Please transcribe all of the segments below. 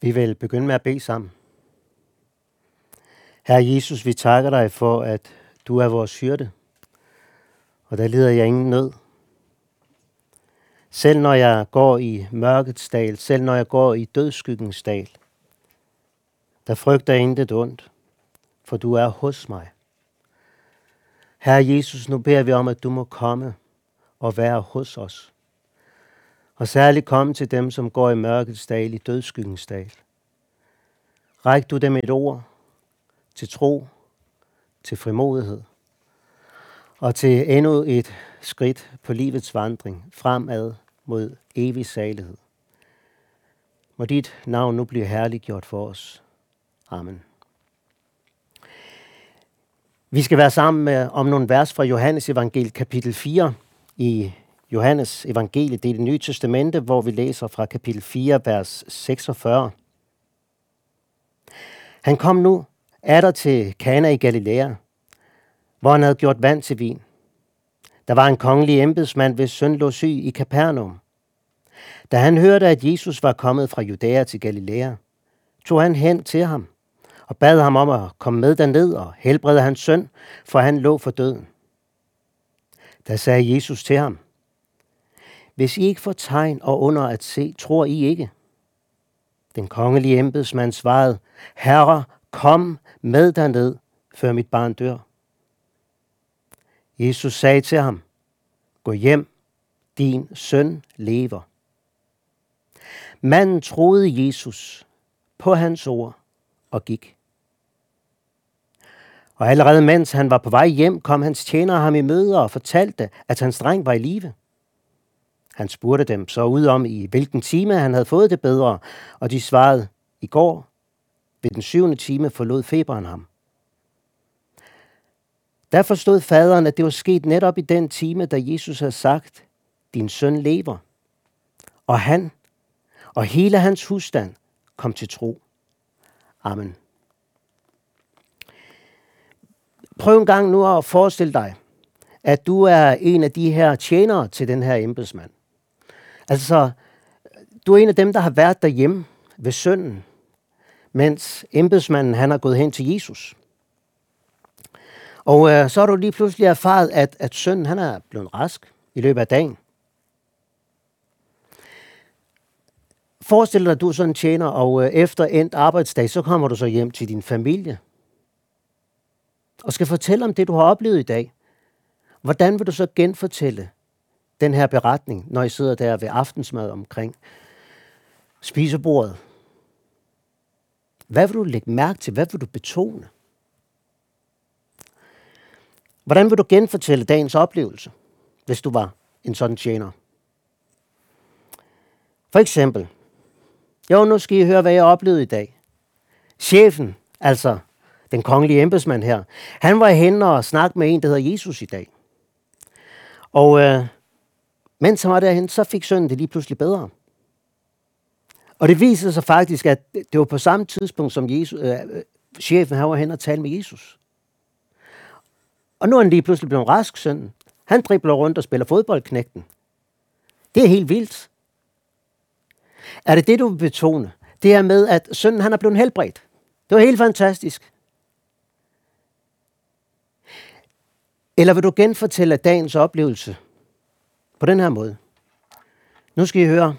Vi vil begynde med at bede sammen. Herre Jesus, vi takker dig for, at du er vores hyrde, og der lider jeg ingen nød. Selv når jeg går i mørkets dal, selv når jeg går i dødskyggens dal, der frygter jeg intet ondt, for du er hos mig. Herre Jesus, nu beder vi om, at du må komme og være hos os. Og særligt komme til dem, som går i mørkets dal, i dødskyggens dal. Ræk du dem et ord til tro, til frimodighed og til endnu et skridt på livets vandring fremad mod evig salighed. Må dit navn nu blive herliggjort for os. Amen. Vi skal være sammen med, om nogle vers fra Johannes evangel kapitel 4 i Johannes evangeliet, det er det nye testamente, hvor vi læser fra kapitel 4, vers 46. Han kom nu er der til Kana i Galilea, hvor han havde gjort vand til vin. Der var en kongelig embedsmand, hvis søn lå syg i Capernaum. Da han hørte, at Jesus var kommet fra Judæa til Galilea, tog han hen til ham og bad ham om at komme med derned og helbrede hans søn, for han lå for døden. Da sagde Jesus til ham, hvis I ikke får tegn og under at se, tror I ikke. Den kongelige embedsmand svarede, Herre, kom med derned, før mit barn dør. Jesus sagde til ham, gå hjem, din søn lever. Manden troede Jesus på hans ord og gik. Og allerede mens han var på vej hjem, kom hans tjener ham i møde og fortalte, at hans dreng var i live. Han spurgte dem så ud om, i hvilken time han havde fået det bedre, og de svarede, i går ved den syvende time forlod feberen ham. Der forstod faderen, at det var sket netop i den time, da Jesus havde sagt, din søn lever. Og han og hele hans husstand kom til tro. Amen. Prøv en gang nu at forestille dig, at du er en af de her tjenere til den her embedsmand. Altså, du er en af dem, der har været derhjemme ved sønnen, mens embedsmanden han har gået hen til Jesus. Og øh, så har du lige pludselig erfaret, at, at sønnen han er blevet rask i løbet af dagen. Forestil dig, at du er sådan en tjener, og øh, efter endt arbejdsdag, så kommer du så hjem til din familie. Og skal fortælle om det, du har oplevet i dag. Hvordan vil du så genfortælle den her beretning, når I sidder der ved aftensmad omkring spisebordet? Hvad vil du lægge mærke til? Hvad vil du betone? Hvordan vil du genfortælle dagens oplevelse, hvis du var en sådan tjener? For eksempel, jo, nu skal I høre, hvad jeg oplevede i dag. Chefen, altså den kongelige embedsmand her, han var hen og snakke med en, der hedder Jesus i dag. Og øh, mens han var derhen, så fik sønnen det lige pludselig bedre. Og det viser sig faktisk, at det var på samme tidspunkt, som Jesus, øh, øh chefen han var hen og talte med Jesus. Og nu er han lige pludselig blevet rask, søn. Han dribler rundt og spiller fodboldknægten. Det er helt vildt. Er det det, du vil betone? Det er med, at sønnen han er blevet helbredt. Det var helt fantastisk. Eller vil du genfortælle dagens oplevelse på den her måde? Nu skal I høre,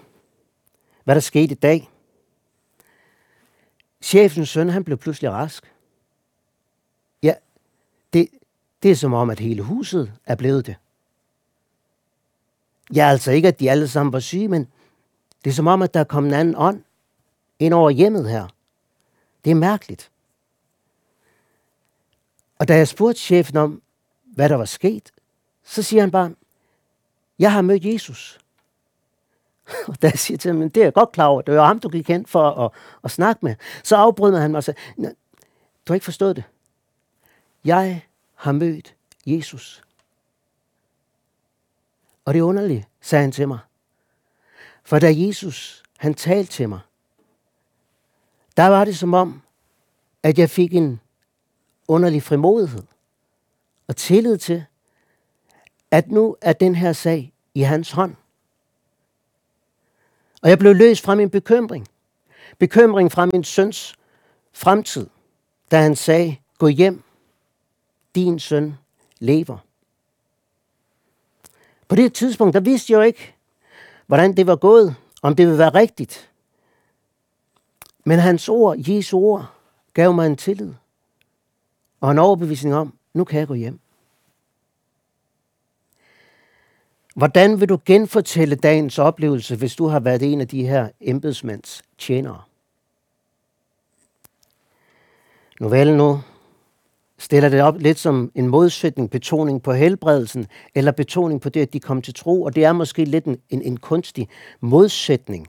hvad der skete i dag. Chefens søn, han blev pludselig rask. Ja, det, det er som om, at hele huset er blevet det. Ja, altså ikke, at de alle sammen var syge, men det er som om, at der er kommet en anden ånd ind over hjemmet her. Det er mærkeligt. Og da jeg spurgte chefen om, hvad der var sket, så siger han bare, jeg har mødt Jesus. Og da jeg siger til ham, det er jeg godt klar over, det var ham, du gik hen for at, at snakke med, så afbrød han mig og sagde, du har ikke forstået det. Jeg har mødt Jesus. Og det er underligt, sagde han til mig. For da Jesus, han talte til mig, der var det som om, at jeg fik en underlig frimodighed og tillid til, at nu er den her sag i hans hånd. Og jeg blev løst fra min bekymring. bekymring fra min søns fremtid, da han sagde, gå hjem, din søn lever. På det tidspunkt, der vidste jeg jo ikke, hvordan det var gået, om det ville være rigtigt. Men hans ord, Jesu ord, gav mig en tillid og en overbevisning om, nu kan jeg gå hjem. Hvordan vil du genfortælle dagens oplevelse, hvis du har været en af de her embedsmænds tjenere? Novellen nu stiller det op lidt som en modsætning, betoning på helbredelsen, eller betoning på det, at de kom til tro, og det er måske lidt en, en, en kunstig modsætning.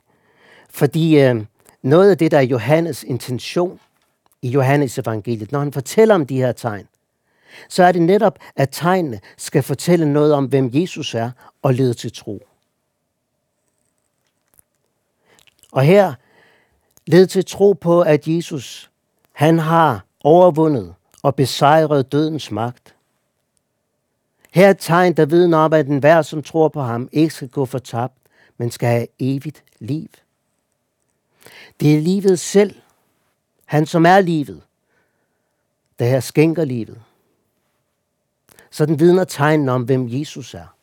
Fordi øh, noget af det, der er Johannes intention i Johannes evangeliet, når han fortæller om de her tegn, så er det netop, at tegnene skal fortælle noget om, hvem Jesus er, og lede til tro. Og her led til tro på, at Jesus, han har overvundet og besejret dødens magt. Her er et tegn, der vidner om, at enhver, som tror på ham, ikke skal gå fortabt, men skal have evigt liv. Det er livet selv, han som er livet, der her skænker livet. Så den vidner tegnen om, hvem Jesus er.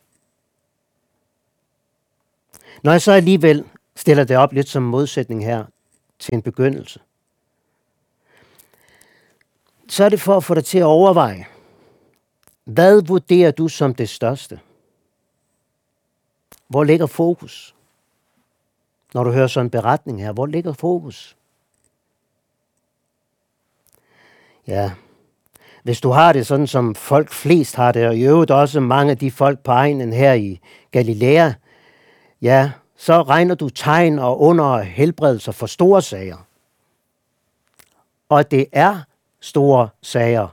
Når jeg så alligevel stiller det op lidt som modsætning her til en begyndelse, så er det for at få dig til at overveje, hvad vurderer du som det største? Hvor ligger fokus? Når du hører sådan en beretning her, hvor ligger fokus? Ja, hvis du har det sådan, som folk flest har det, og i øvrigt også mange af de folk på egnen her i Galilea, ja, så regner du tegn og under helbredelser for store sager. Og det er store sager.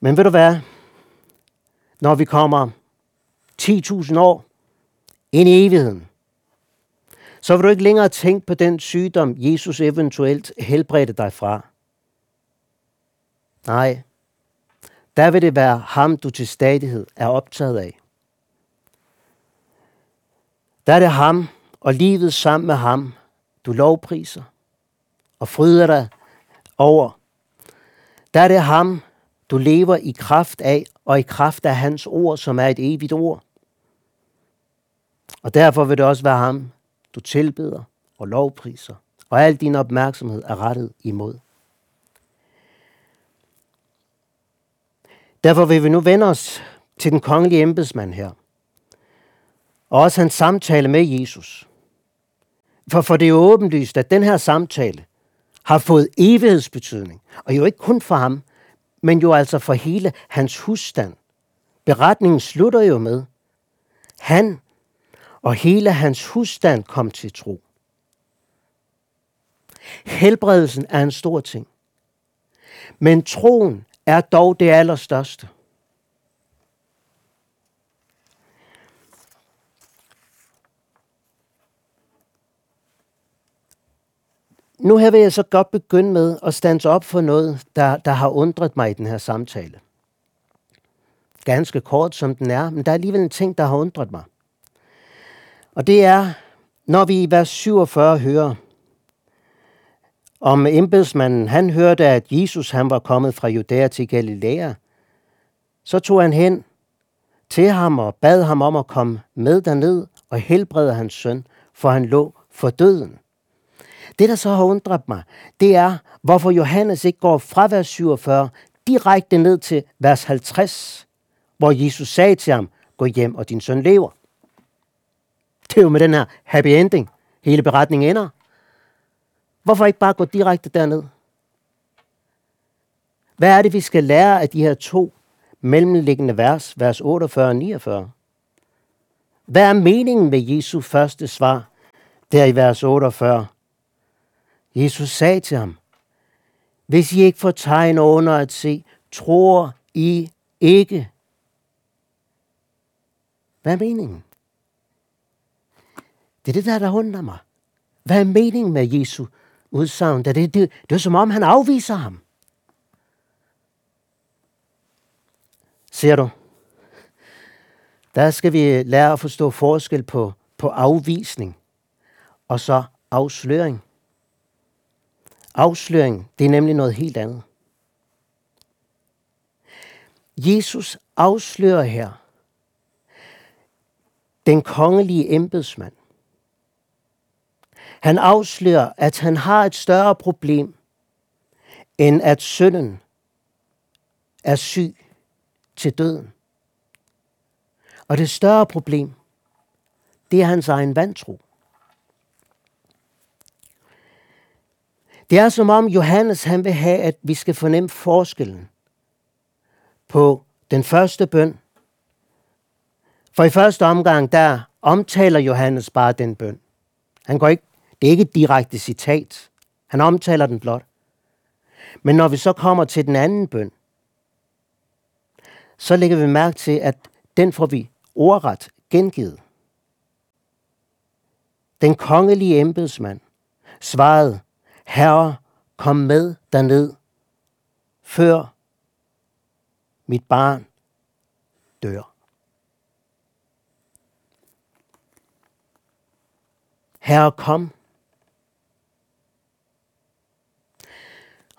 Men ved du hvad? Når vi kommer 10.000 år ind i evigheden, så vil du ikke længere tænke på den sygdom, Jesus eventuelt helbredte dig fra. Nej, der vil det være ham, du til stadighed er optaget af. Der er det ham og livet sammen med ham, du lovpriser og fryder dig over. Der er det ham, du lever i kraft af, og i kraft af hans ord, som er et evigt ord. Og derfor vil det også være ham, du tilbeder og lovpriser, og al din opmærksomhed er rettet imod. Derfor vil vi nu vende os til den kongelige embedsmand her, og også hans samtale med Jesus. For, for det er jo åbenlyst, at den her samtale har fået evighedsbetydning, og jo ikke kun for ham, men jo altså for hele hans husstand. Beretningen slutter jo med, han og hele hans husstand kom til tro. Helbredelsen er en stor ting. Men troen er dog det allerstørste. Nu her vil jeg så godt begynde med at stands op for noget, der, der har undret mig i den her samtale. Ganske kort som den er, men der er alligevel en ting, der har undret mig. Og det er, når vi i vers 47 hører om embedsmanden, han hørte, at Jesus han var kommet fra Judæa til Galilea, så tog han hen til ham og bad ham om at komme med derned og helbrede hans søn, for han lå for døden. Det, der så har undret mig, det er, hvorfor Johannes ikke går fra vers 47 direkte ned til vers 50, hvor Jesus sagde til ham, gå hjem, og din søn lever. Det er jo med den her happy ending, hele beretningen ender. Hvorfor ikke bare gå direkte derned? Hvad er det, vi skal lære af de her to mellemliggende vers, vers 48 og 49? Hvad er meningen med Jesu første svar, der i vers 48? Jesus sagde til ham, hvis I ikke får tegn under at se, tror I ikke. Hvad er meningen? Det er det der, der undrer mig. Hvad er meningen med Jesu udsagn? Det, det, det, det er som om, han afviser ham. Ser du? Der skal vi lære at forstå forskel på, på afvisning og så afsløring. Afsløring, det er nemlig noget helt andet. Jesus afslører her den kongelige embedsmand. Han afslører, at han har et større problem, end at sønnen er syg til døden. Og det større problem, det er hans egen vantro. Det er som om Johannes han vil have, at vi skal fornemme forskellen på den første bøn. For i første omgang, der omtaler Johannes bare den bøn. Han går ikke, det er ikke et direkte citat. Han omtaler den blot. Men når vi så kommer til den anden bøn, så lægger vi mærke til, at den får vi ordret gengivet. Den kongelige embedsmand svarede, Herre, kom med derned, før mit barn dør. Herre, kom.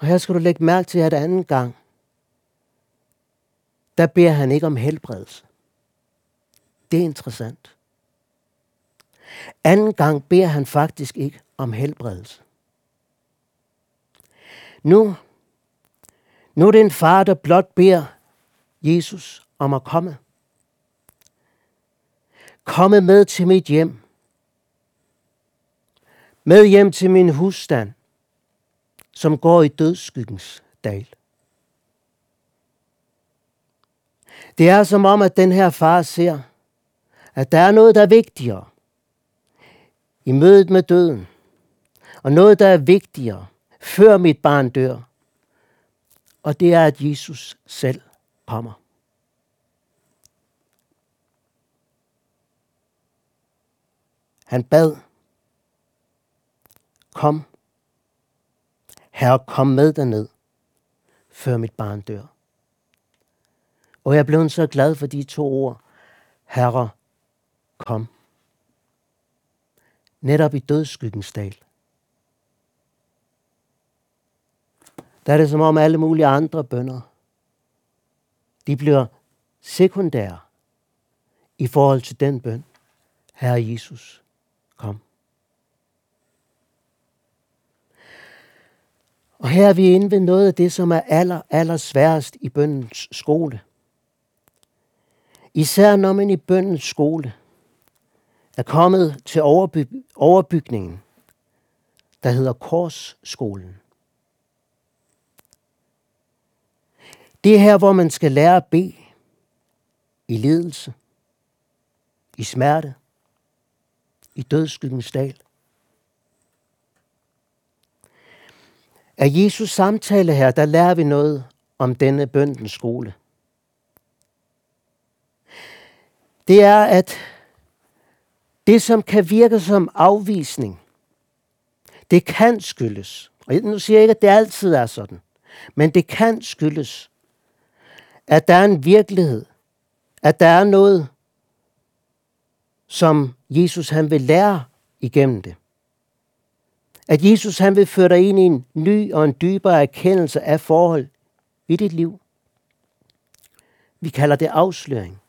Og her skal du lægge mærke til, at anden gang, der beder han ikke om helbredelse. Det er interessant. Anden gang beder han faktisk ikke om helbredelse. Nu, nu er det en far, der blot beder Jesus om at komme. Komme med til mit hjem. Med hjem til min husstand, som går i dødsskyggens dal. Det er som om, at den her far ser, at der er noget, der er vigtigere i mødet med døden, og noget, der er vigtigere, før mit barn dør. Og det er, at Jesus selv kommer. Han bad, kom, herre, kom med derned, før mit barn dør. Og jeg blev så glad for de to ord, herre, kom. Netop i dødsskyggens dal. Der er det som om alle mulige andre bønder, de bliver sekundære i forhold til den bøn. Herre Jesus, kom. Og her er vi inde ved noget af det, som er aller, aller sværest i bøndens skole. Især når man i bøndens skole er kommet til overby- overbygningen, der hedder Korsskolen. Det er her, hvor man skal lære at bede i ledelse, i smerte, i dødskyggens dal. Af Jesus samtale her, der lærer vi noget om denne bøndens skole. Det er, at det, som kan virke som afvisning, det kan skyldes. Og nu siger jeg ikke, at det altid er sådan. Men det kan skyldes, at der er en virkelighed, at der er noget, som Jesus han vil lære igennem det. At Jesus han vil føre dig ind i en ny og en dybere erkendelse af forhold i dit liv. Vi kalder det afsløring.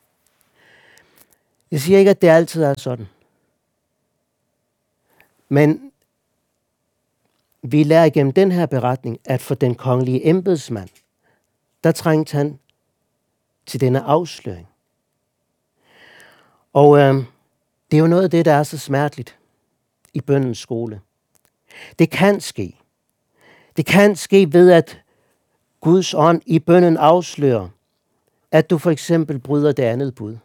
Jeg siger ikke, at det altid er sådan. Men vi lærer igennem den her beretning, at for den kongelige embedsmand, der trængte han til denne afsløring. Og øh, det er jo noget af det, der er så smerteligt i bøndens skole. Det kan ske. Det kan ske ved, at Guds ånd i bønden afslører, at du for eksempel bryder det andet bud.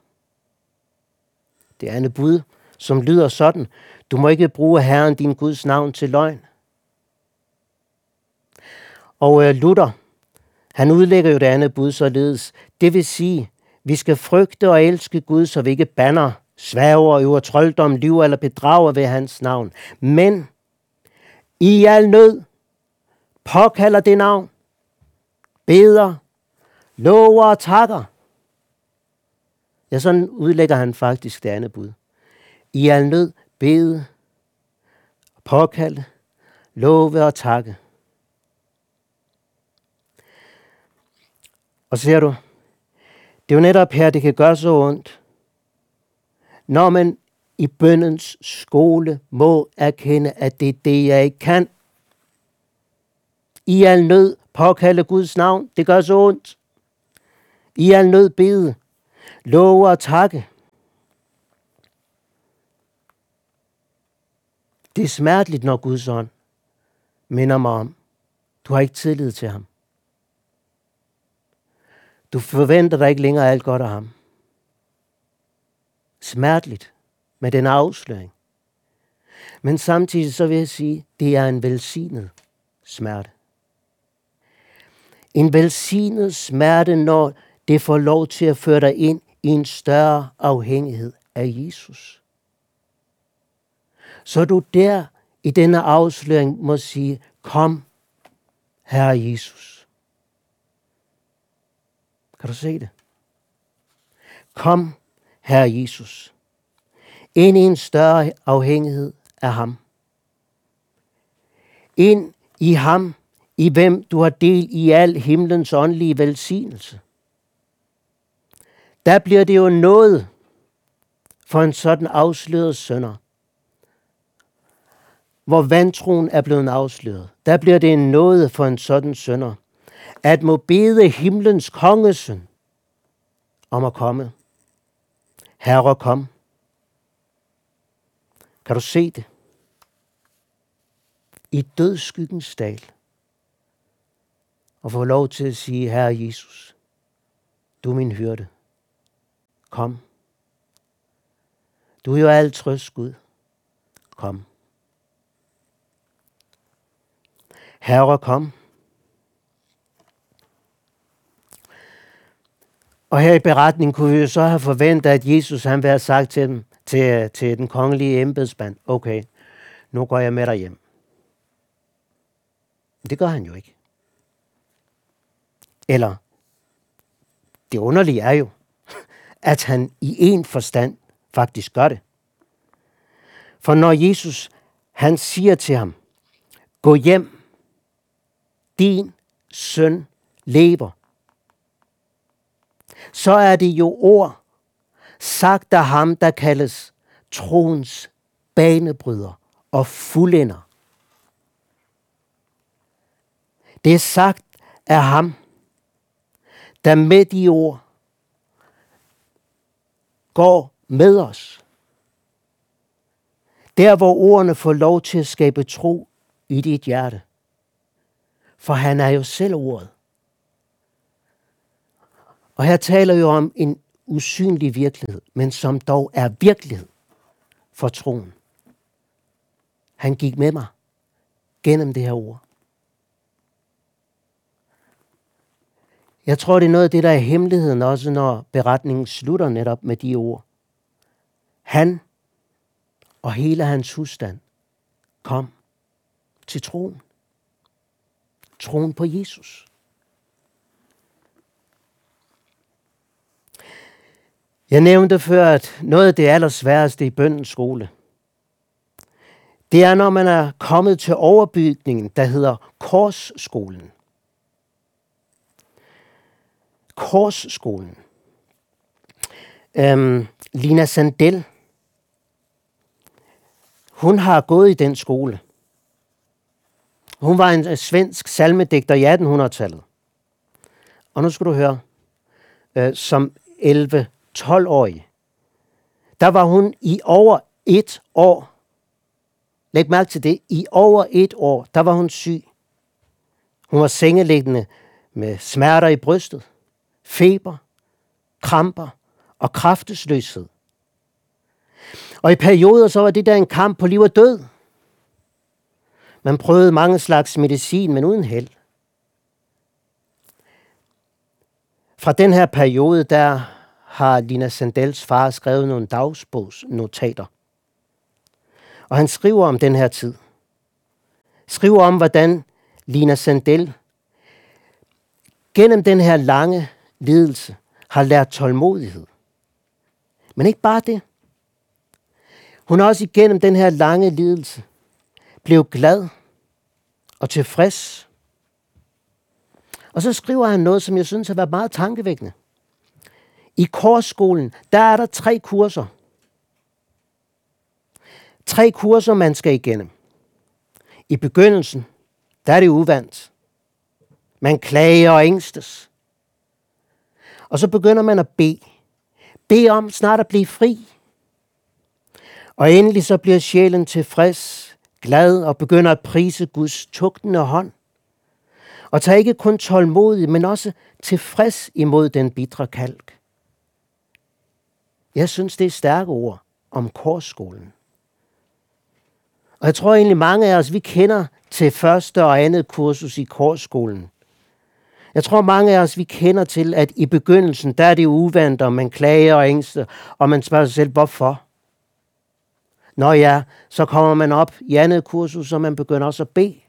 Det andet bud, som lyder sådan, du må ikke bruge Herren din Guds navn til løgn. Og øh, Luther, han udlægger jo det andet bud således. Det vil sige, vi skal frygte og elske Gud, så vi ikke banner, sværger, øver trolddom, lyver eller bedrager ved hans navn. Men i al nød påkalder det navn, beder, lover og takker. Ja, sådan udlægger han faktisk det andet bud. I al nød bede, påkalde, love og takke. Og ser du, det er jo netop her, det kan gøre så ondt, når man i bøndens skole må erkende, at det er det, jeg ikke kan. I al nød påkalde Guds navn, det gør så ondt. I al nød bede, love og takke. Det er smerteligt, når Guds ånd minder mig om, du har ikke tillid til ham. Du forventer dig ikke længere alt godt af ham. Smerteligt med den afsløring. Men samtidig så vil jeg sige, det er en velsignet smerte. En velsignet smerte, når det får lov til at føre dig ind i en større afhængighed af Jesus. Så du der i denne afsløring må sige, kom, Herre Jesus. Kan du se det? Kom, Herre Jesus. Ind i en større afhængighed af ham. Ind i ham, i hvem du har del i al himlens åndelige velsignelse. Der bliver det jo noget for en sådan afsløret sønder, hvor vantroen er blevet afsløret. Der bliver det en noget for en sådan sønder, at må bede himlens kongesøn om at komme. Herre, kom. Kan du se det? I dødskyggens dal. Og få lov til at sige, Herre Jesus, du er min hyrde. Kom. Du er jo alt trøst, Gud. Kom. Herre, kom. Og her i beretningen kunne vi jo så have forventet, at Jesus han ville have sagt til, dem, til, til den kongelige embedsmand, okay, nu går jeg med dig hjem. Det gør han jo ikke. Eller, det underlige er jo, at han i en forstand faktisk gør det. For når Jesus, han siger til ham, gå hjem, din søn lever, så er det jo ord, sagt af ham, der kaldes troens banebryder og fuldender. Det er sagt af ham, der med de ord går med os. Der, hvor ordene får lov til at skabe tro i dit hjerte. For han er jo selv ordet. Og her taler jo om en usynlig virkelighed, men som dog er virkelighed for troen. Han gik med mig gennem det her ord. Jeg tror, det er noget af det, der er hemmeligheden også, når beretningen slutter netop med de ord. Han og hele hans husstand kom til troen. Troen på Jesus. Jeg nævnte før, at noget af det allersværeste i bøndens skole, det er, når man er kommet til overbygningen, der hedder Korsskolen. Korsskolen. Øhm, Lina Sandel, hun har gået i den skole. Hun var en svensk salmedigter i 1800-tallet. Og nu skal du høre, øh, som 12-årig, der var hun i over et år. Læg mærke til det. I over et år, der var hun syg. Hun var sengeliggende med smerter i brystet, feber, kramper og kraftesløshed. Og i perioder så var det der en kamp på liv og død. Man prøvede mange slags medicin, men uden held. Fra den her periode, der har Lina Sandels far skrevet nogle dagsbogsnotater. Og han skriver om den her tid. Skriver om, hvordan Lina Sandel gennem den her lange lidelse har lært tålmodighed. Men ikke bare det. Hun har også igennem den her lange lidelse blev glad og tilfreds. Og så skriver han noget, som jeg synes har været meget tankevækkende. I korsskolen, der er der tre kurser. Tre kurser, man skal igennem. I begyndelsen, der er det uvandt. Man klager og ængstes. Og så begynder man at bede. Be om snart at blive fri. Og endelig så bliver sjælen tilfreds, glad og begynder at prise Guds tugtende hånd. Og tager ikke kun tålmodig, men også tilfreds imod den bitre kalk. Jeg synes, det er stærke ord om korsskolen. Og jeg tror egentlig, mange af os, vi kender til første og andet kursus i korsskolen. Jeg tror, mange af os, vi kender til, at i begyndelsen, der er det uvandt, og man klager og ængster, og man spørger sig selv, hvorfor? Nå ja, så kommer man op i andet kursus, og man begynder også at bede.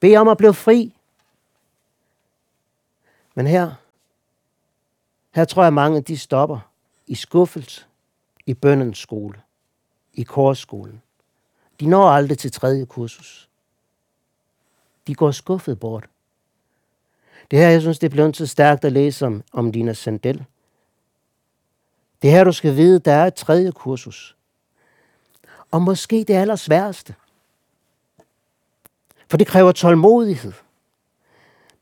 Bede om at blive fri. Men her, her tror jeg, mange de stopper i skuffelse, i bøndens skole, i korsskolen. De når aldrig til tredje kursus. De går skuffet bort. Det her, jeg synes, det er blevet så stærkt at læse om, om Dina Sandel. Det her, du skal vide, der er et tredje kursus. Og måske det allersværeste. For det kræver tålmodighed.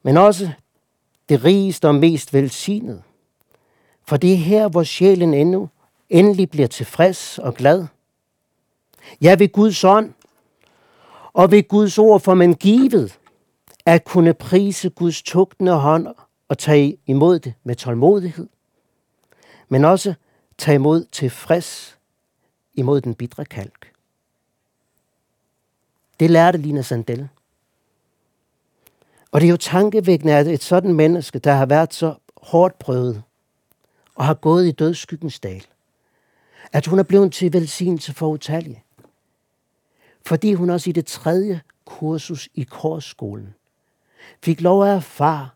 Men også det rigeste og mest velsignede. For det er her, hvor sjælen endnu endelig bliver tilfreds og glad. Ja, ved Guds ånd og ved Guds ord får man givet at kunne prise Guds tugtende hånd og tage imod det med tålmodighed, men også tage imod tilfreds imod den bitre kalk. Det lærte Lina Sandel. Og det er jo tankevækkende, at et sådan menneske, der har været så hårdt prøvet og har gået i dødskyggens dal, at hun er blevet til velsignelse for utallige. Fordi hun også i det tredje kursus i korsskolen fik lov at erfare,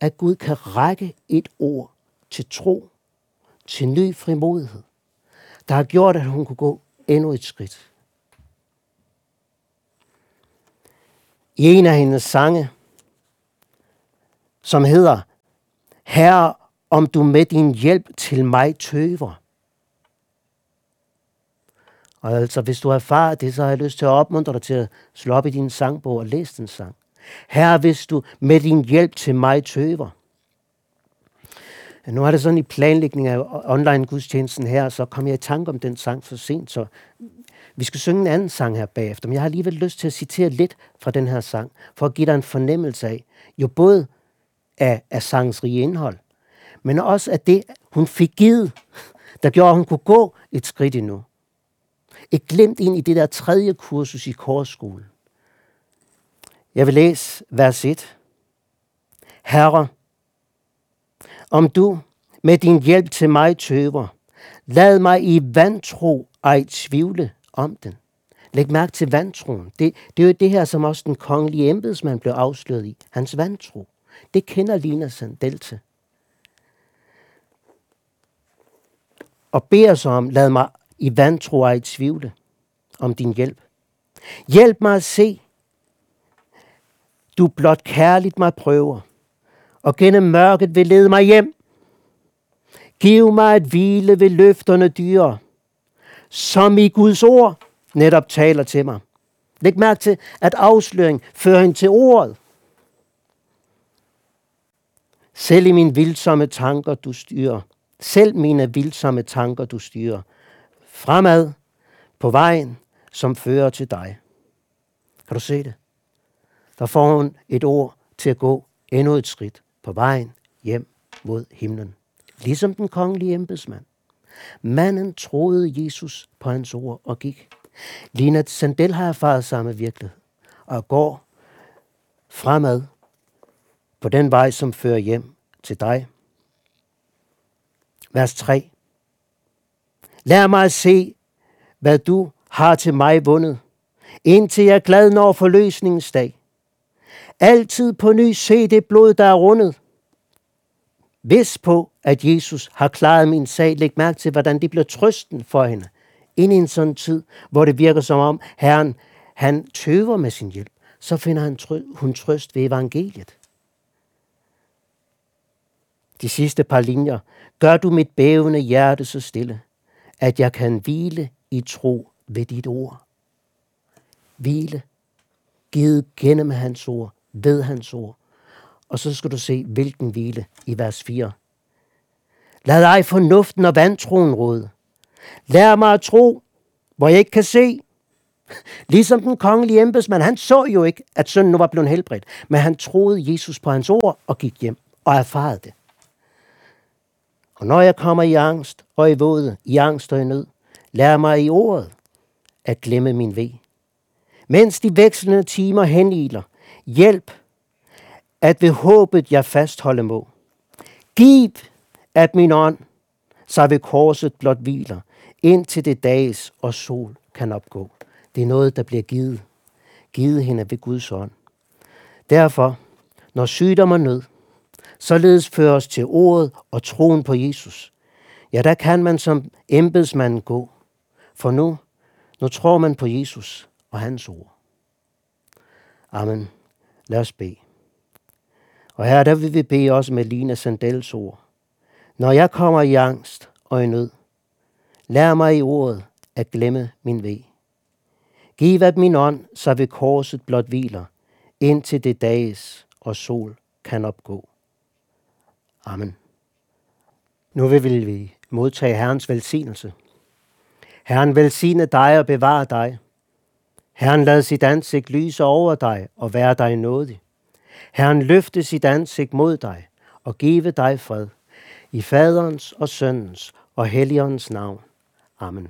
at Gud kan række et ord til tro, til ny frimodighed, der har gjort, at hun kunne gå endnu et skridt. I en af hendes sange, som hedder Herre, om du med din hjælp til mig tøver. Og altså, hvis du erfarer det, så har jeg lyst til at opmuntre dig til at slå op i din sangbog og læse den sang. Herre, hvis du med din hjælp til mig tøver. Nu er det sådan i planlægning af online gudstjenesten her, så kom jeg i tanke om den sang for sent, så vi skal synge en anden sang her bagefter. Men jeg har alligevel lyst til at citere lidt fra den her sang, for at give dig en fornemmelse af, jo både af, af sangens rige indhold, men også af det, hun fik givet, der gjorde, at hun kunne gå et skridt endnu. Et glemt ind i det der tredje kursus i korskolen. Jeg vil læse vers 1. Herre, om du med din hjælp til mig tøver, lad mig i vantro ej tvivle om den. Læg mærke til vantroen. Det, det er jo det her, som også den kongelige embedsmand blev afsløret i. Hans vantro. Det kender Lina Sandel til. Og beder så om, lad mig i vantro i tvivle om din hjælp. Hjælp mig at se, du blot kærligt mig prøver, og gennem mørket vil lede mig hjem. Giv mig et hvile ved løfterne dyre, som i Guds ord netop taler til mig. Læg mærke til, at afsløring fører hende til ordet. Selv i mine vildsomme tanker, du styrer. Selv mine vildsomme tanker, du styrer. Fremad på vejen, som fører til dig. Kan du se det? der får hun et ord til at gå endnu et skridt på vejen hjem mod himlen. Ligesom den kongelige embedsmand. Manden troede Jesus på hans ord og gik. Lina Sandel har erfaret samme virkelighed og går fremad på den vej, som fører hjem til dig. Vers 3. Lær mig at se, hvad du har til mig vundet, indtil jeg glad når forløsningens dag. Altid på ny se det blod, der er rundet. Vis på, at Jesus har klaret min sag. Læg mærke til, hvordan det bliver trøsten for hende. Ind i en sådan tid, hvor det virker som om, Herren, han tøver med sin hjælp, så finder han trø- hun trøst ved evangeliet. De sidste par linjer. Gør du mit bævende hjerte så stille, at jeg kan hvile i tro ved dit ord. Hvile. Givet gennem hans ord, ved hans ord. Og så skal du se, hvilken hvile i vers 4. Lad ej fornuften og vantroen råde. Lær mig at tro, hvor jeg ikke kan se. Ligesom den kongelige embedsmand, han så jo ikke, at sønnen nu var blevet helbredt, men han troede Jesus på hans ord og gik hjem og erfarede det. Og når jeg kommer i angst og i våde, i angst og i nød, lær mig i ordet at glemme min vej. Mens de vekslende timer heniler, hjælp, at ved håbet jeg fastholde må. Giv, at min ånd så ved korset blot hviler, indtil det dages og sol kan opgå. Det er noget, der bliver givet. Givet hende ved Guds ånd. Derfor, når sygdom og nød, således føres til ordet og troen på Jesus, ja, der kan man som embedsmand gå. For nu, nu tror man på Jesus og hans ord. Amen. Lad os bede. Og her der vil vi bede også med Lina Sandels ord. Når jeg kommer i angst og i nød, lær mig i ordet at glemme min vej. Giv at min ånd så ved korset blot hviler, indtil det dages og sol kan opgå. Amen. Nu vil vi modtage Herrens velsignelse. Herren velsigne dig og bevare dig. Herren lad sit ansigt lyse over dig og være dig nådig. Herren løfte sit ansigt mod dig og give dig fred. I faderens og søndens og helligåndens navn. Amen.